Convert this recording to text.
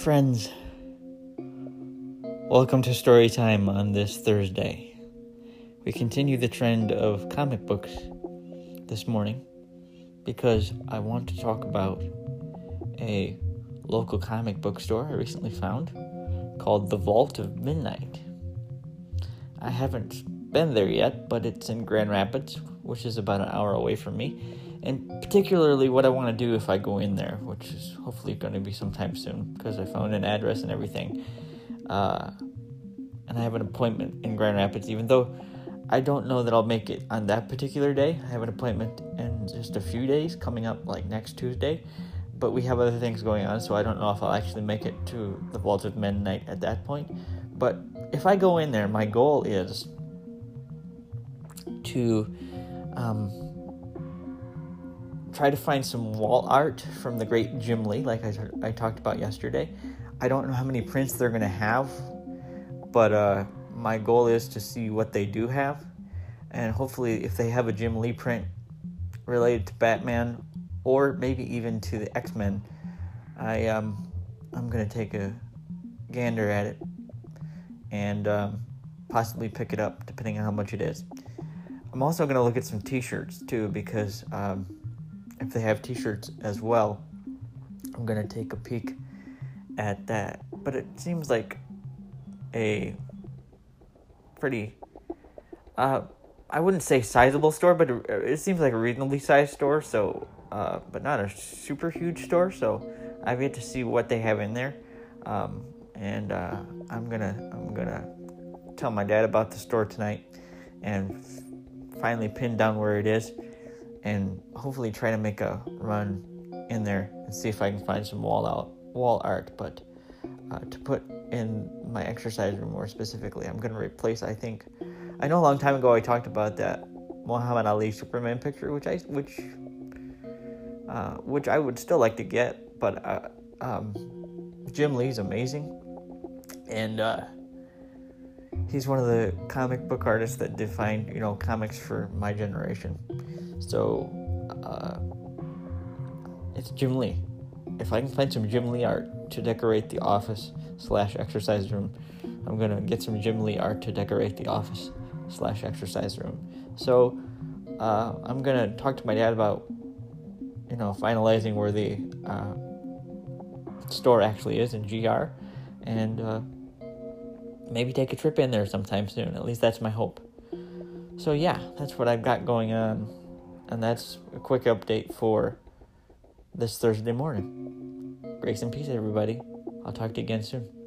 Friends, welcome to story time on this Thursday. We continue the trend of comic books this morning because I want to talk about a local comic book store I recently found called The Vault of Midnight. I haven't been there yet, but it's in Grand Rapids, which is about an hour away from me and particularly what I want to do if I go in there, which is hopefully going to be sometime soon because I found an address and everything. Uh, and I have an appointment in Grand Rapids, even though I don't know that I'll make it on that particular day. I have an appointment in just a few days coming up, like next Tuesday. But we have other things going on, so I don't know if I'll actually make it to the Vault of Midnight at that point. But if I go in there, my goal is to um, try to find some wall art from the great Jim Lee, like I, I talked about yesterday. I don't know how many prints they're going to have, but uh, my goal is to see what they do have. And hopefully, if they have a Jim Lee print related to Batman or maybe even to the X Men, I, um, I'm going to take a gander at it and um, possibly pick it up depending on how much it is. I'm also going to look at some t shirts too because. Um, if they have t-shirts as well i'm gonna take a peek at that. But it seems like a pretty uh i wouldn't say sizable store but it seems like a reasonably sized store so uh but not a super huge store so i've yet to see what they have in there. Um and uh i'm gonna i'm gonna tell my dad about the store tonight and finally pin down where it is and hopefully try to make a run in there and see if I can find some wall out wall art. But uh, to put in my exercise room more specifically, I'm going to replace. I think I know a long time ago I talked about that Muhammad Ali Superman picture, which I which uh, which I would still like to get, but uh, um, Jim Lee's amazing, and uh, he's one of the comic book artists that defined you know comics for my generation. So uh, it's Jim Lee. If I can find some Jim Lee art to decorate the office slash exercise room, I'm gonna get some Jim Lee art to decorate the office slash exercise room. So uh, I'm gonna talk to my dad about you know finalizing where the uh, store actually is in GR, and uh, maybe take a trip in there sometime soon. At least that's my hope. So yeah, that's what I've got going on and that's a quick update for this Thursday morning. Grace and peace, everybody. I'll talk to you again soon.